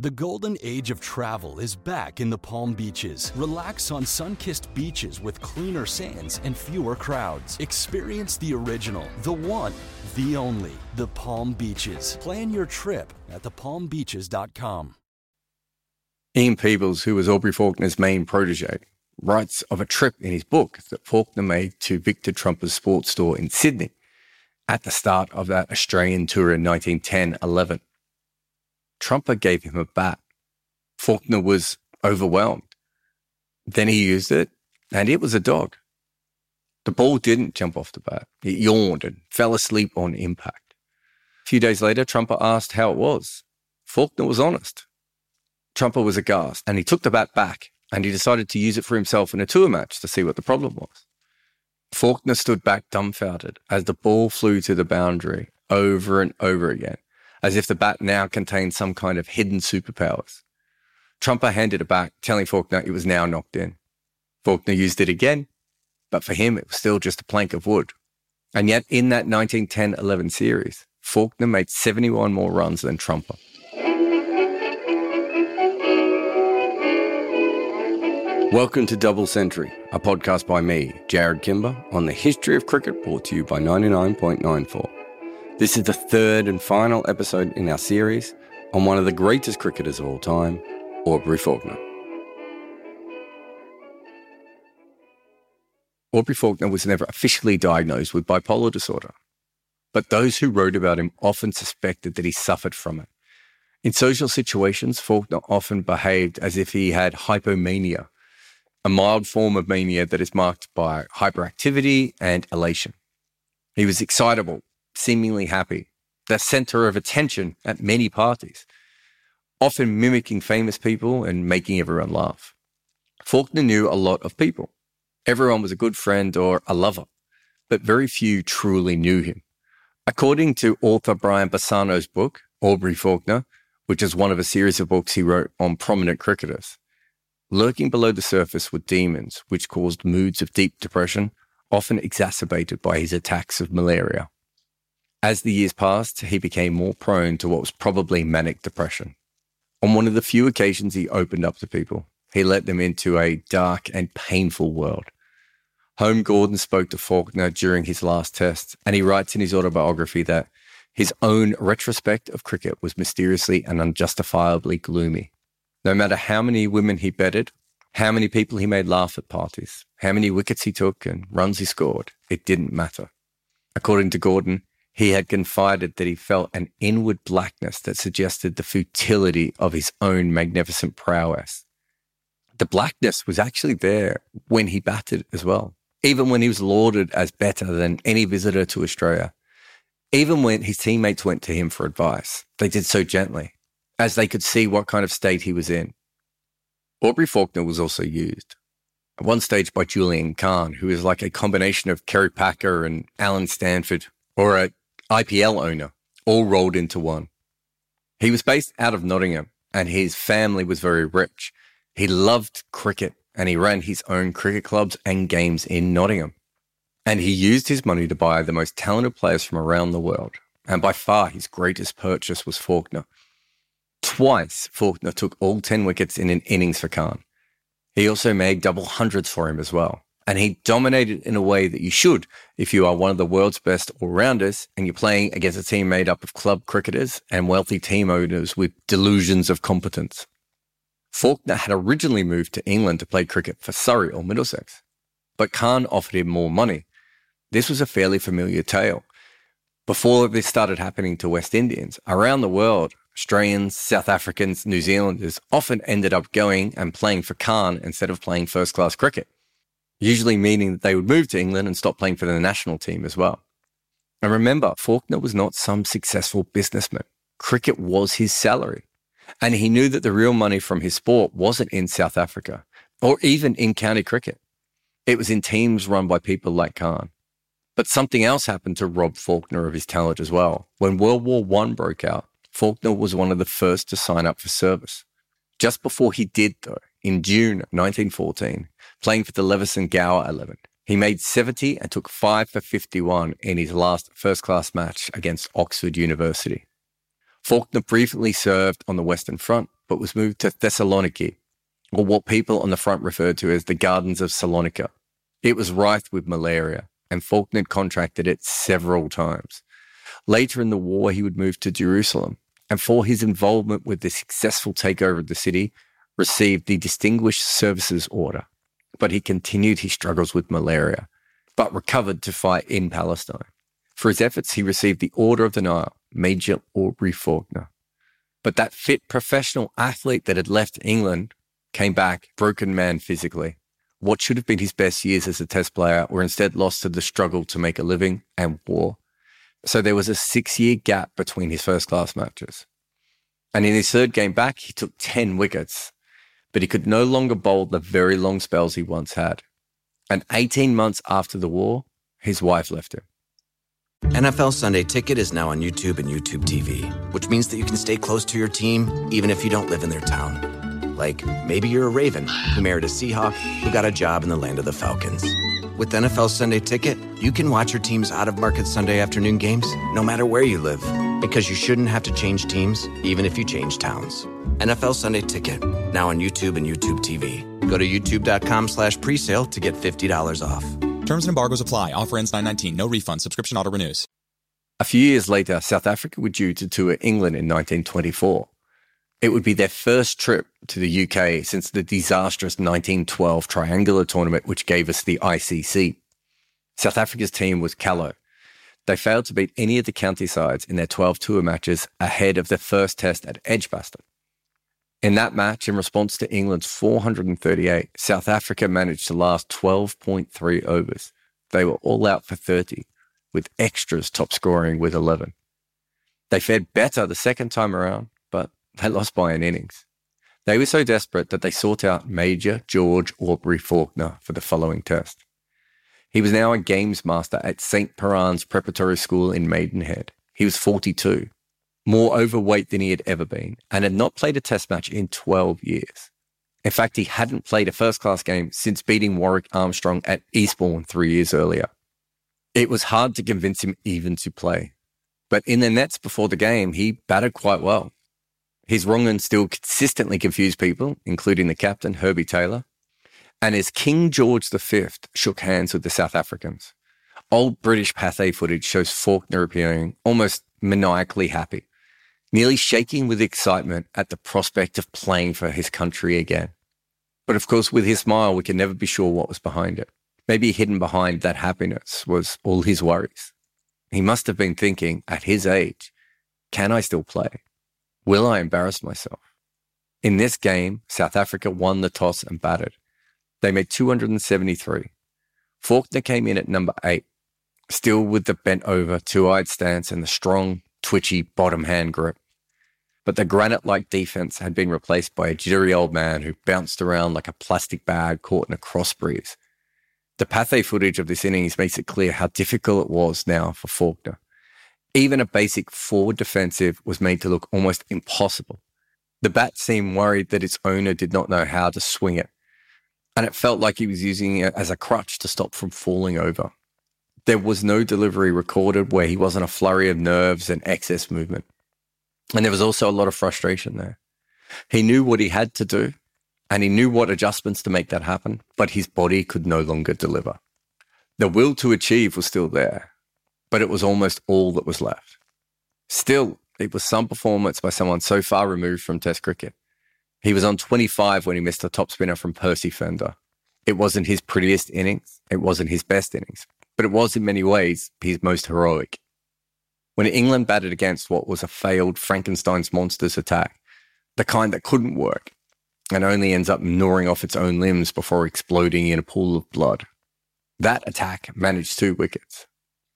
The golden age of travel is back in the Palm Beaches. Relax on sun kissed beaches with cleaner sands and fewer crowds. Experience the original, the one, the only, the Palm Beaches. Plan your trip at thepalmbeaches.com. Ian Peebles, who was Aubrey Faulkner's main protege, writes of a trip in his book that Faulkner made to Victor Trumper's sports store in Sydney at the start of that Australian tour in 1910 11. Trumper gave him a bat. Faulkner was overwhelmed. Then he used it, and it was a dog. The ball didn't jump off the bat. It yawned and fell asleep on impact. A few days later, Trumper asked how it was. Faulkner was honest. Trumper was aghast, and he took the bat back and he decided to use it for himself in a tour match to see what the problem was. Faulkner stood back dumbfounded as the ball flew to the boundary over and over again as if the bat now contained some kind of hidden superpowers. Trumper handed it back, telling Faulkner it was now knocked in. Faulkner used it again, but for him, it was still just a plank of wood. And yet, in that 1910 11 series, Faulkner made 71 more runs than Trumper. Welcome to Double Century, a podcast by me, Jarrod Kimber, on the history of cricket brought to you by 99.94. This is the third and final episode in our series on one of the greatest cricketers of all time, Aubrey Faulkner. Aubrey Faulkner was never officially diagnosed with bipolar disorder, but those who wrote about him often suspected that he suffered from it. In social situations, Faulkner often behaved as if he had hypomania, a mild form of mania that is marked by hyperactivity and elation. He was excitable, seemingly happy, the center of attention at many parties, often mimicking famous people and making everyone laugh. Faulkner knew a lot of people. Everyone was a good friend or a lover, but very few truly knew him. According to author Brian Bassano's book, Aubrey Faulkner, which is one of a series of books he wrote on prominent cricketers, lurking below the surface were demons which caused moods of deep depression, often exacerbated by his attacks of malaria. As the years passed, he became more prone to what was probably manic depression. On one of the few occasions he opened up to people, he let them into a dark and painful world. Home Gordon spoke to Faulkner during his last test, and he writes in his autobiography that his own retrospect of cricket was mysteriously and unjustifiably gloomy. No matter how many women he betted, how many people he made laugh at parties, how many wickets he took and runs he scored, it didn't matter. According to Gordon, he had confided that he felt an inward blackness that suggested the futility of his own magnificent prowess. The blackness was actually there when he batted as well, even when he was lauded as better than any visitor to Australia. Even when his teammates went to him for advice, they did so gently, as they could see what kind of state he was in. Aubrey Faulkner was also used. At one stage by Julien Cahn, who is like a combination of Kerry Packer and Allen Stanford, or a IPL owner, all rolled into one. He was based out of Nottingham and his family was very rich. He loved cricket and he ran his own cricket clubs and games in Nottingham. And he used his money to buy the most talented players from around the world. And by far, his greatest purchase was Faulkner. Twice, Faulkner took all 10 wickets in an innings for Cahn. He also made double hundreds for him as well. And he dominated in a way that you should if you are one of the world's best all rounders and you're playing against a team made up of club cricketers and wealthy team owners with delusions of competence. Faulkner had originally moved to England to play cricket for Surrey or Middlesex, but Cahn offered him more money. This was a fairly familiar tale. Before this started happening to West Indians, around the world, Australians, South Africans, New Zealanders often ended up going and playing for Cahn instead of playing first class cricket, usually meaning that they would move to England and stop playing for the national team as well. And remember, Faulkner was not some successful businessman. Cricket was his salary. And he knew that the real money from his sport wasn't in South Africa or even in county cricket. It was in teams run by people like Cahn. But something else happened to rob Faulkner of his talent as well. When World War I broke out, Faulkner was one of the first to sign up for service. Just before he did, though, in June 1914, playing for the Leveson Gower 11, he made 70 and took 5 for 51 in his last first class match against Oxford University. Faulkner briefly served on the Western Front, but was moved to Thessaloniki, or what people on the front referred to as the Gardens of Salonika. It was rife with malaria, and Faulkner contracted it several times. Later in the war, he would move to Jerusalem, and for his involvement with the successful takeover of the city, received the Distinguished Services Order. But he continued his struggles with malaria, but recovered to fight in Palestine. For his efforts, he received the Order of the Nile, Major Aubrey Faulkner. But that fit professional athlete that had left England came back broken man physically. What should have been his best years as a test player were instead lost to the struggle to make a living and war. So there was a six year gap between his first class matches. And in his third game back, he took 10 wickets, but he could no longer bowl the very long spells he once had. And 18 months after the war, his wife left him. NFL Sunday Ticket is now on YouTube and YouTube TV, which means that you can stay close to your team even if you don't live in their town. Like maybe you're a Raven who married a Seahawk who got a job in the land of the Falcons. With NFL Sunday Ticket, you can watch your team's out of market Sunday afternoon games no matter where you live because you shouldn't have to change teams even if you change towns. NFL Sunday Ticket, now on YouTube and YouTube TV. Go to youtube.com slash presale to get $50 off. Terms and embargoes apply. Offer ends 919. No refund. Subscription auto renews. A few years later, South Africa were due to tour England in 1924. It would be their first trip to the UK since the disastrous 1912 triangular tournament, which gave us the ICC. South Africa's team was callow. They failed to beat any of the county sides in their 12 tour matches ahead of the first test at Edgbaston. In that match, in response to England's 438, South Africa managed to last 12.3 overs. They were all out for 30, with extras top scoring with 11. They fared better the second time around, but they lost by an innings. They were so desperate that they sought out Major George Aubrey Faulkner for the following test. He was now a games master at St. Piran's Preparatory School in Maidenhead. He was 42, more overweight than he had ever been, and had not played a test match in 12 years. In fact, he hadn't played a first class game since beating Warwick Armstrong at Eastbourne three years earlier. It was hard to convince him even to play. But in the nets before the game, he batted quite well. His wrong and still consistently confused people, including the captain, Herbie Taylor. And as King George V shook hands with the South Africans, old British Pathé footage shows Faulkner appearing almost maniacally happy, nearly shaking with excitement at the prospect of playing for his country again. But of course, with his smile, we can never be sure what was behind it. Maybe hidden behind that happiness was all his worries. He must have been thinking, at his age, can I still play? Will I embarrass myself? In this game, South Africa won the toss and batted. They made 273. Faulkner came in at number eight, still with the bent over, two eyed stance and the strong, twitchy bottom hand grip. But the granite like defense had been replaced by a jittery old man who bounced around like a plastic bag caught in a cross breeze. The Pathé footage of this innings makes it clear how difficult it was now for Faulkner. Even a basic forward defensive was made to look almost impossible. The bat seemed worried that its owner did not know how to swing it, and it felt like he was using it as a crutch to stop from falling over. There was no delivery recorded where he wasn't a flurry of nerves and excess movement. And there was also a lot of frustration there. He knew what he had to do, and he knew what adjustments to make that happen, but his body could no longer deliver. The will to achieve was still there, but it was almost all that was left. Still, it was some performance by someone so far removed from Test cricket. He was on 25 when he missed a top spinner from Percy Fender. It wasn't his prettiest innings, it wasn't his best innings, but it was in many ways his most heroic. When England batted against what was a failed Frankenstein's monsters attack, the kind that couldn't work and only ends up gnawing off its own limbs before exploding in a pool of blood. That attack managed two wickets.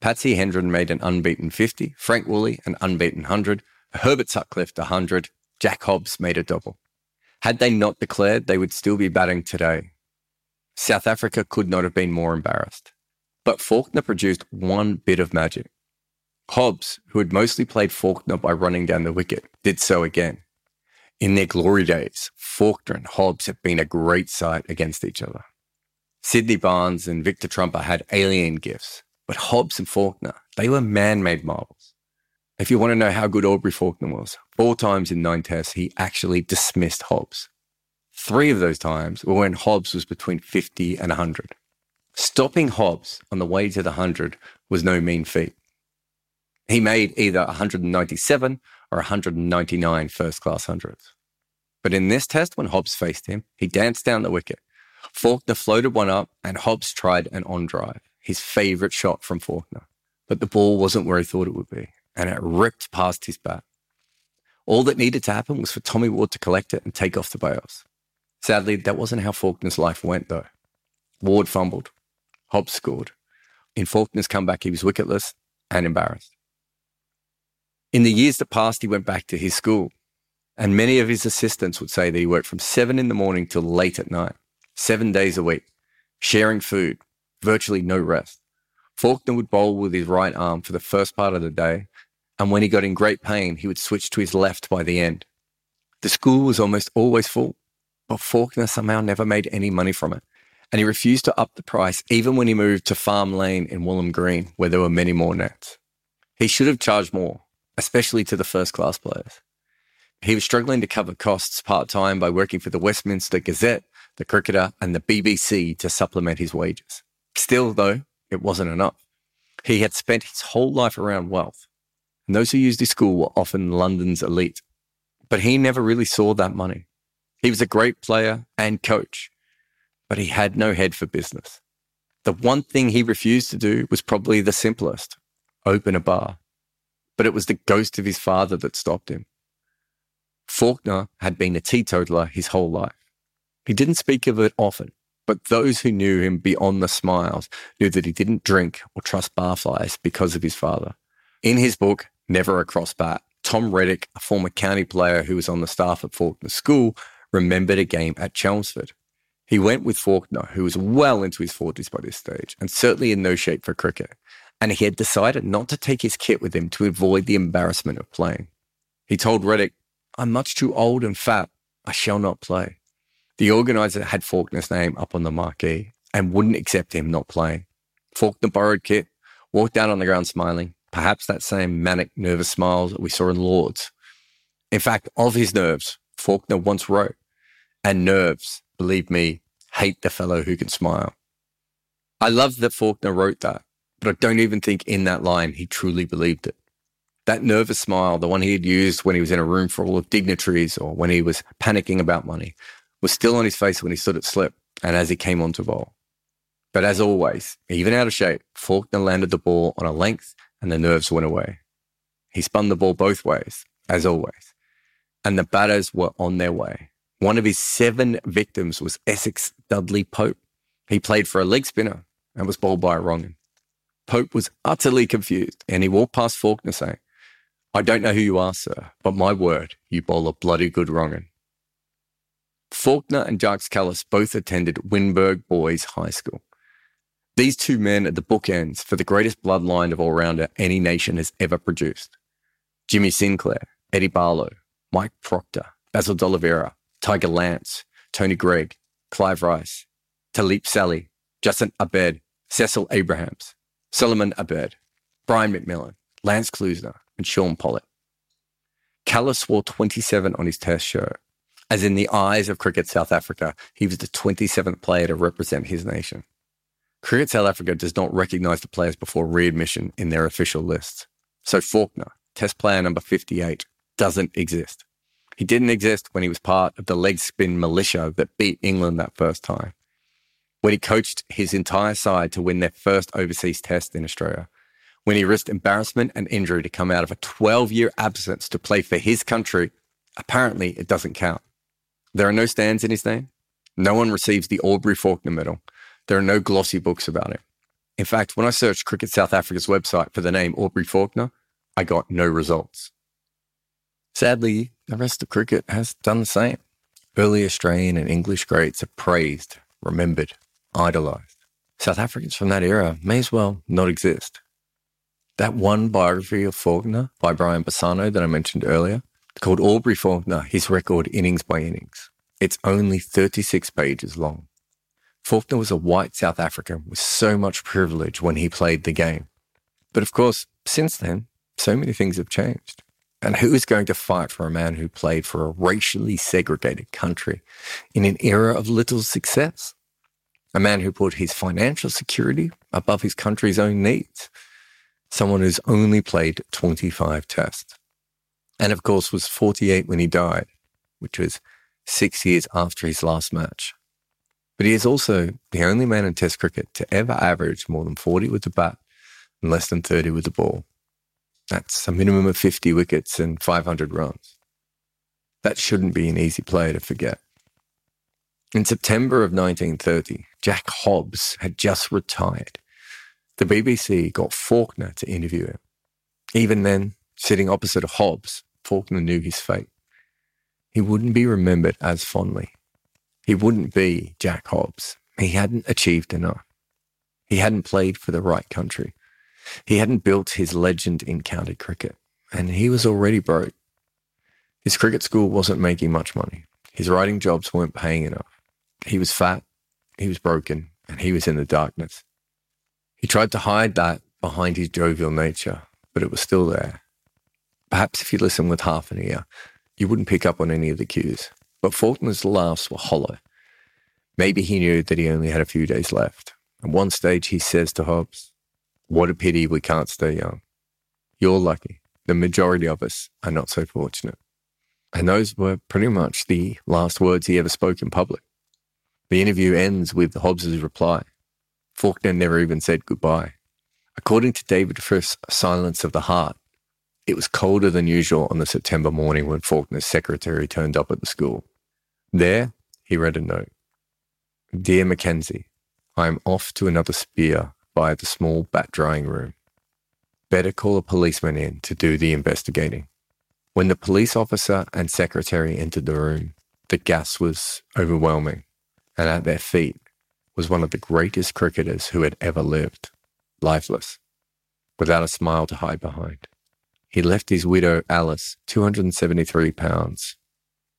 Patsy Hendren made an unbeaten 50, Frank Woolley an unbeaten 100, Herbert Sutcliffe 100, Jack Hobbs made a double. Had they not declared, they would still be batting today. South Africa could not have been more embarrassed. But Faulkner produced one bit of magic. Hobbs, who had mostly played Faulkner by running down the wicket, did so again. In their glory days, Faulkner and Hobbs have been a great sight against each other. Sydney Barnes and Victor Trumper had alien gifts, but Hobbs and Faulkner, they were man-made marvels. If you want to know how good Aubrey Faulkner was, four times in nine tests, he actually dismissed Hobbs. Three of those times were when Hobbs was between 50 and 100. Stopping Hobbs on the way to the 100 was no mean feat. He made either 197 or 199 first class hundreds. But in this test, when Hobbs faced him, he danced down the wicket. Faulkner floated one up and Hobbs tried an on drive, his favorite shot from Faulkner. But the ball wasn't where he thought it would be, and it ripped past his bat. All that needed to happen was for Tommy Ward to collect it and take off the bails. Sadly, that wasn't how Faulkner's life went, though. Ward fumbled. Hobbs scored. In Faulkner's comeback, he was wicketless and embarrassed. In the years that passed, he went back to his school, and many of his assistants would say that he worked from seven in the morning till late at night, seven days a week, sharing food, virtually no rest. Faulkner would bowl with his right arm for the first part of the day, and when he got in great pain, he would switch to his left by the end. The school was almost always full, but Faulkner somehow never made any money from it, and he refused to up the price even when he moved to Farm Lane in Walham Green, where there were many more nets. He should have charged more, especially to the first class players. He was struggling to cover costs part time by working for the Westminster Gazette, the Cricketer, and the BBC to supplement his wages. Still, though, it wasn't enough. He had spent his whole life around wealth, and those who used his school were often London's elite. But he never really saw that money. He was a great player and coach, but he had no head for business. The one thing he refused to do was probably the simplest open a bar but it was the ghost of his father that stopped him. Faulkner had been a teetotaler his whole life. He didn't speak of it often, but those who knew him beyond the smiles knew that he didn't drink or trust barflies because of his father. In his book, Never a Cross Bat, Tom Reddick, a former county player who was on the staff at Faulkner School, remembered a game at Chelmsford. He went with Faulkner, who was well into his 40s by this stage and certainly in no shape for cricket and he had decided not to take his kit with him to avoid the embarrassment of playing. He told Reddick, I'm much too old and fat. I shall not play. The organizer had Faulkner's name up on the marquee and wouldn't accept him not playing. Faulkner borrowed kit, walked down on the ground smiling, perhaps that same manic, nervous smile that we saw in Lords. In fact, of his nerves, Faulkner once wrote, and nerves, believe me, hate the fellow who can smile. I love that Faulkner wrote that but I don't even think in that line he truly believed it. That nervous smile, the one he had used when he was in a room full of dignitaries or when he was panicking about money, was still on his face when he stood at slip and as he came onto bowl. But as always, even out of shape, Faulkner landed the ball on a length and the nerves went away. He spun the ball both ways, as always, and the batters were on their way. One of his seven victims was Essex Dudley Pope. He played for a leg spinner and was bowled by a wrong Pope was utterly confused and he walked past Faulkner saying, I don't know who you are, sir, but my word, you bowl a bloody good wrong'un. Faulkner and Jacques Kallis both attended Wynberg Boys High School. These two men are the bookends for the greatest bloodline of all-rounder any nation has ever produced. Jimmy Sinclair, Eddie Barlow, Mike Procter, Basil D'Oliveira, Tiger Lance, Tony Greig, Clive Rice, Talib Sally, Justin Abed, Cecil Abrahams, Solomon Abed, Brian McMillan, Lance Klusener, and Shaun Pollock. Kallis wore 27 on his test shirt, as in the eyes of Cricket South Africa, he was the 27th player to represent his nation. Cricket South Africa does not recognise the players before readmission in their official lists. So Faulkner, test player number 58, doesn't exist. He didn't exist when he was part of the leg spin militia that beat England that first time. When he coached his entire side to win their first overseas test in Australia. When he risked embarrassment and injury to come out of a 12 year absence to play for his country, apparently it doesn't count. There are no stands in his name. No one receives the Aubrey Faulkner Medal. There are no glossy books about it. In fact, when I searched Cricket South Africa's website for the name Aubrey Faulkner, I got no results. Sadly, the rest of cricket has done the same. Early Australian and English greats are praised, remembered, idolised. South Africans from that era may as well not exist. That one biography of Faulkner by Brian Bassano that I mentioned earlier, called Aubrey Faulkner, his record innings by innings. It's only 36 pages long. Faulkner was a white South African with so much privilege when he played the game. But of course, since then, so many things have changed. And who is going to fight for a man who played for a racially segregated country in an era of little success? A man who put his financial security above his country's own needs. Someone who's only played 25 tests. And of course was 48 when he died, which was six years after his last match. But he is also the only man in Test cricket to ever average more than 40 with the bat and less than 30 with the ball. That's a minimum of 50 wickets and 500 runs. That shouldn't be an easy player to forget. In September of 1930, Jack Hobbs had just retired. The BBC got Faulkner to interview him. Even then, sitting opposite Hobbs, Faulkner knew his fate. He wouldn't be remembered as fondly. He wouldn't be Jack Hobbs. He hadn't achieved enough. He hadn't played for the right country. He hadn't built his legend in county cricket, and he was already broke. His cricket school wasn't making much money. His writing jobs weren't paying enough. He was fat, he was broken, and he was in the darkness. He tried to hide that behind his jovial nature, but it was still there. Perhaps if you listened with half an ear, you wouldn't pick up on any of the cues. But Faulkner's laughs were hollow. Maybe he knew that he only had a few days left. At one stage, he says to Hobbs, what a pity we can't stay young. You're lucky. The majority of us are not so fortunate. And those were pretty much the last words he ever spoke in public. The interview ends with Hobbs's reply. Faulkner never even said goodbye. According to David Frith's Silence of the Heart, it was colder than usual on the September morning when Faulkner's secretary turned up at the school. There, he read a note. Dear Mackenzie, I am off to another spear by the small bat drying room. Better call a policeman in to do the investigating. When the police officer and secretary entered the room, the gas was overwhelming, and at their feet was one of the greatest cricketers who had ever lived, lifeless, without a smile to hide behind. He left his widow, Alice, 273 pounds.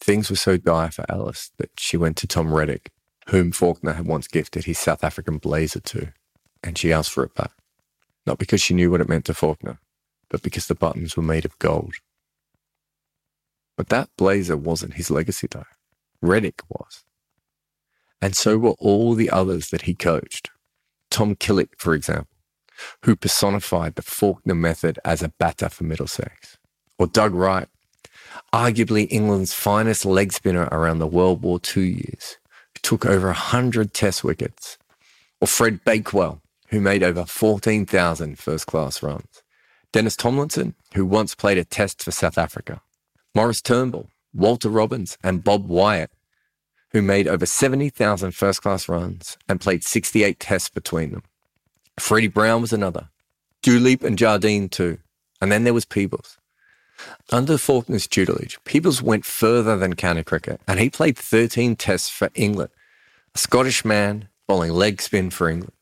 Things were so dire for Alice that she went to Tom Reddick, whom Faulkner had once gifted his South African blazer to and she asked for it back. Not because she knew what it meant to Faulkner, but because the buttons were made of gold. But that blazer wasn't his legacy, though. Reddick was. And so were all the others that he coached. Tom Killick, for example, who personified the Faulkner method as a batter for Middlesex. Or Doug Wright, arguably England's finest leg spinner around the World War II years, who took over 100 test wickets. Or Fred Bakewell, who made over 14,000 first class runs. Denis Tomlinson, who once played a test for South Africa. Maurice Turnbull, Walter Robins, and Bob Wyatt, who made over 70,000 first class runs and played 68 tests between them. Freddie Brown was another. Duleep and Jardine too. And then there was Peebles. Under Faulkner's tutelage, Peebles went further than county cricket and he played 13 tests for England. A Scottish man bowling leg spin for England.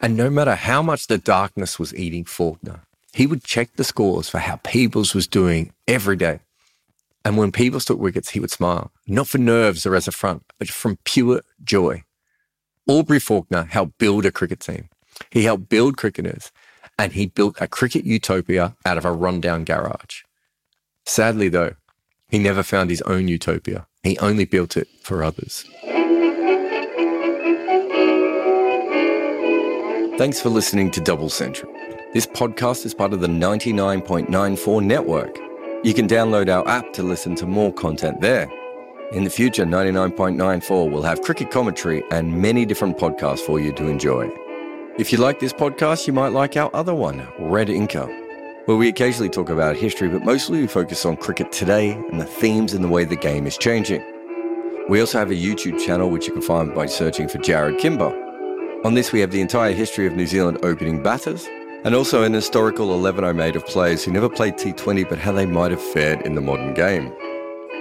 And no matter how much the darkness was eating Faulkner, he would check the scores for how Peebles was doing every day. And when Peebles took wickets, he would smile, not for nerves or as a front, but from pure joy. Aubrey Faulkner helped build a cricket team. He helped build cricketers, and he built a cricket utopia out of a rundown garage. Sadly, though, he never found his own utopia. He only built it for others. Thanks for listening to Double Century. This podcast is part of the 99.94 network. You can download our app to listen to more content there. In the future, 99.94 will have cricket commentary and many different podcasts for you to enjoy. If you like this podcast, you might like our other one, Red Inker, where we occasionally talk about history, but mostly we focus on cricket today and the themes and the way the game is changing. We also have a YouTube channel which you can find by searching for Jarrod Kimber. On this, we have the entire history of New Zealand opening batters and also an historical 11 I made of players who never played T20 but how they might have fared in the modern game.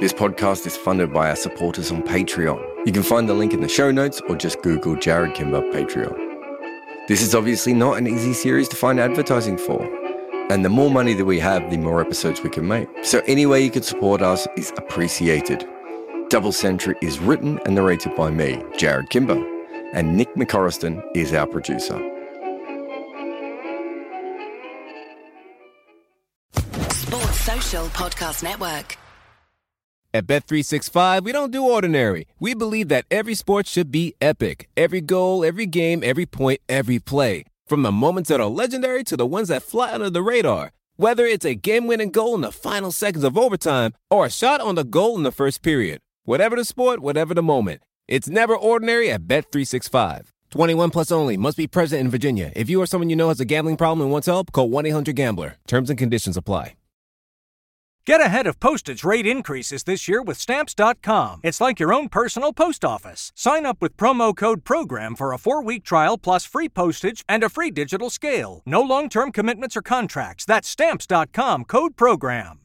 This podcast is funded by our supporters on Patreon. You can find the link in the show notes or just Google Jarrod Kimber Patreon. This is obviously not an easy series to find advertising for. And the more money that we have, the more episodes we can make. So any way you can support us is appreciated. Double Century is written and narrated by me, Jarrod Kimber, and Nick McCorriston is our producer. Sports Social Podcast Network. At Bet365, we don't do ordinary. We believe that every sport should be epic. Every goal, every game, every point, every play. From the moments that are legendary to the ones that fly under the radar. Whether it's a game-winning goal in the final seconds of overtime or a shot on the goal in the first period. Whatever the sport, whatever the moment. It's never ordinary at Bet365. 21 plus only. Must be present in Virginia. If you or someone you know has a gambling problem and wants help, call 1-800-GAMBLER. Terms and conditions apply. Get ahead of postage rate increases this year with Stamps.com. It's like your own personal post office. Sign up with promo code PROGRAM for a four week trial plus free postage and a free digital scale. No long term commitments or contracts. That's Stamps.com code PROGRAM.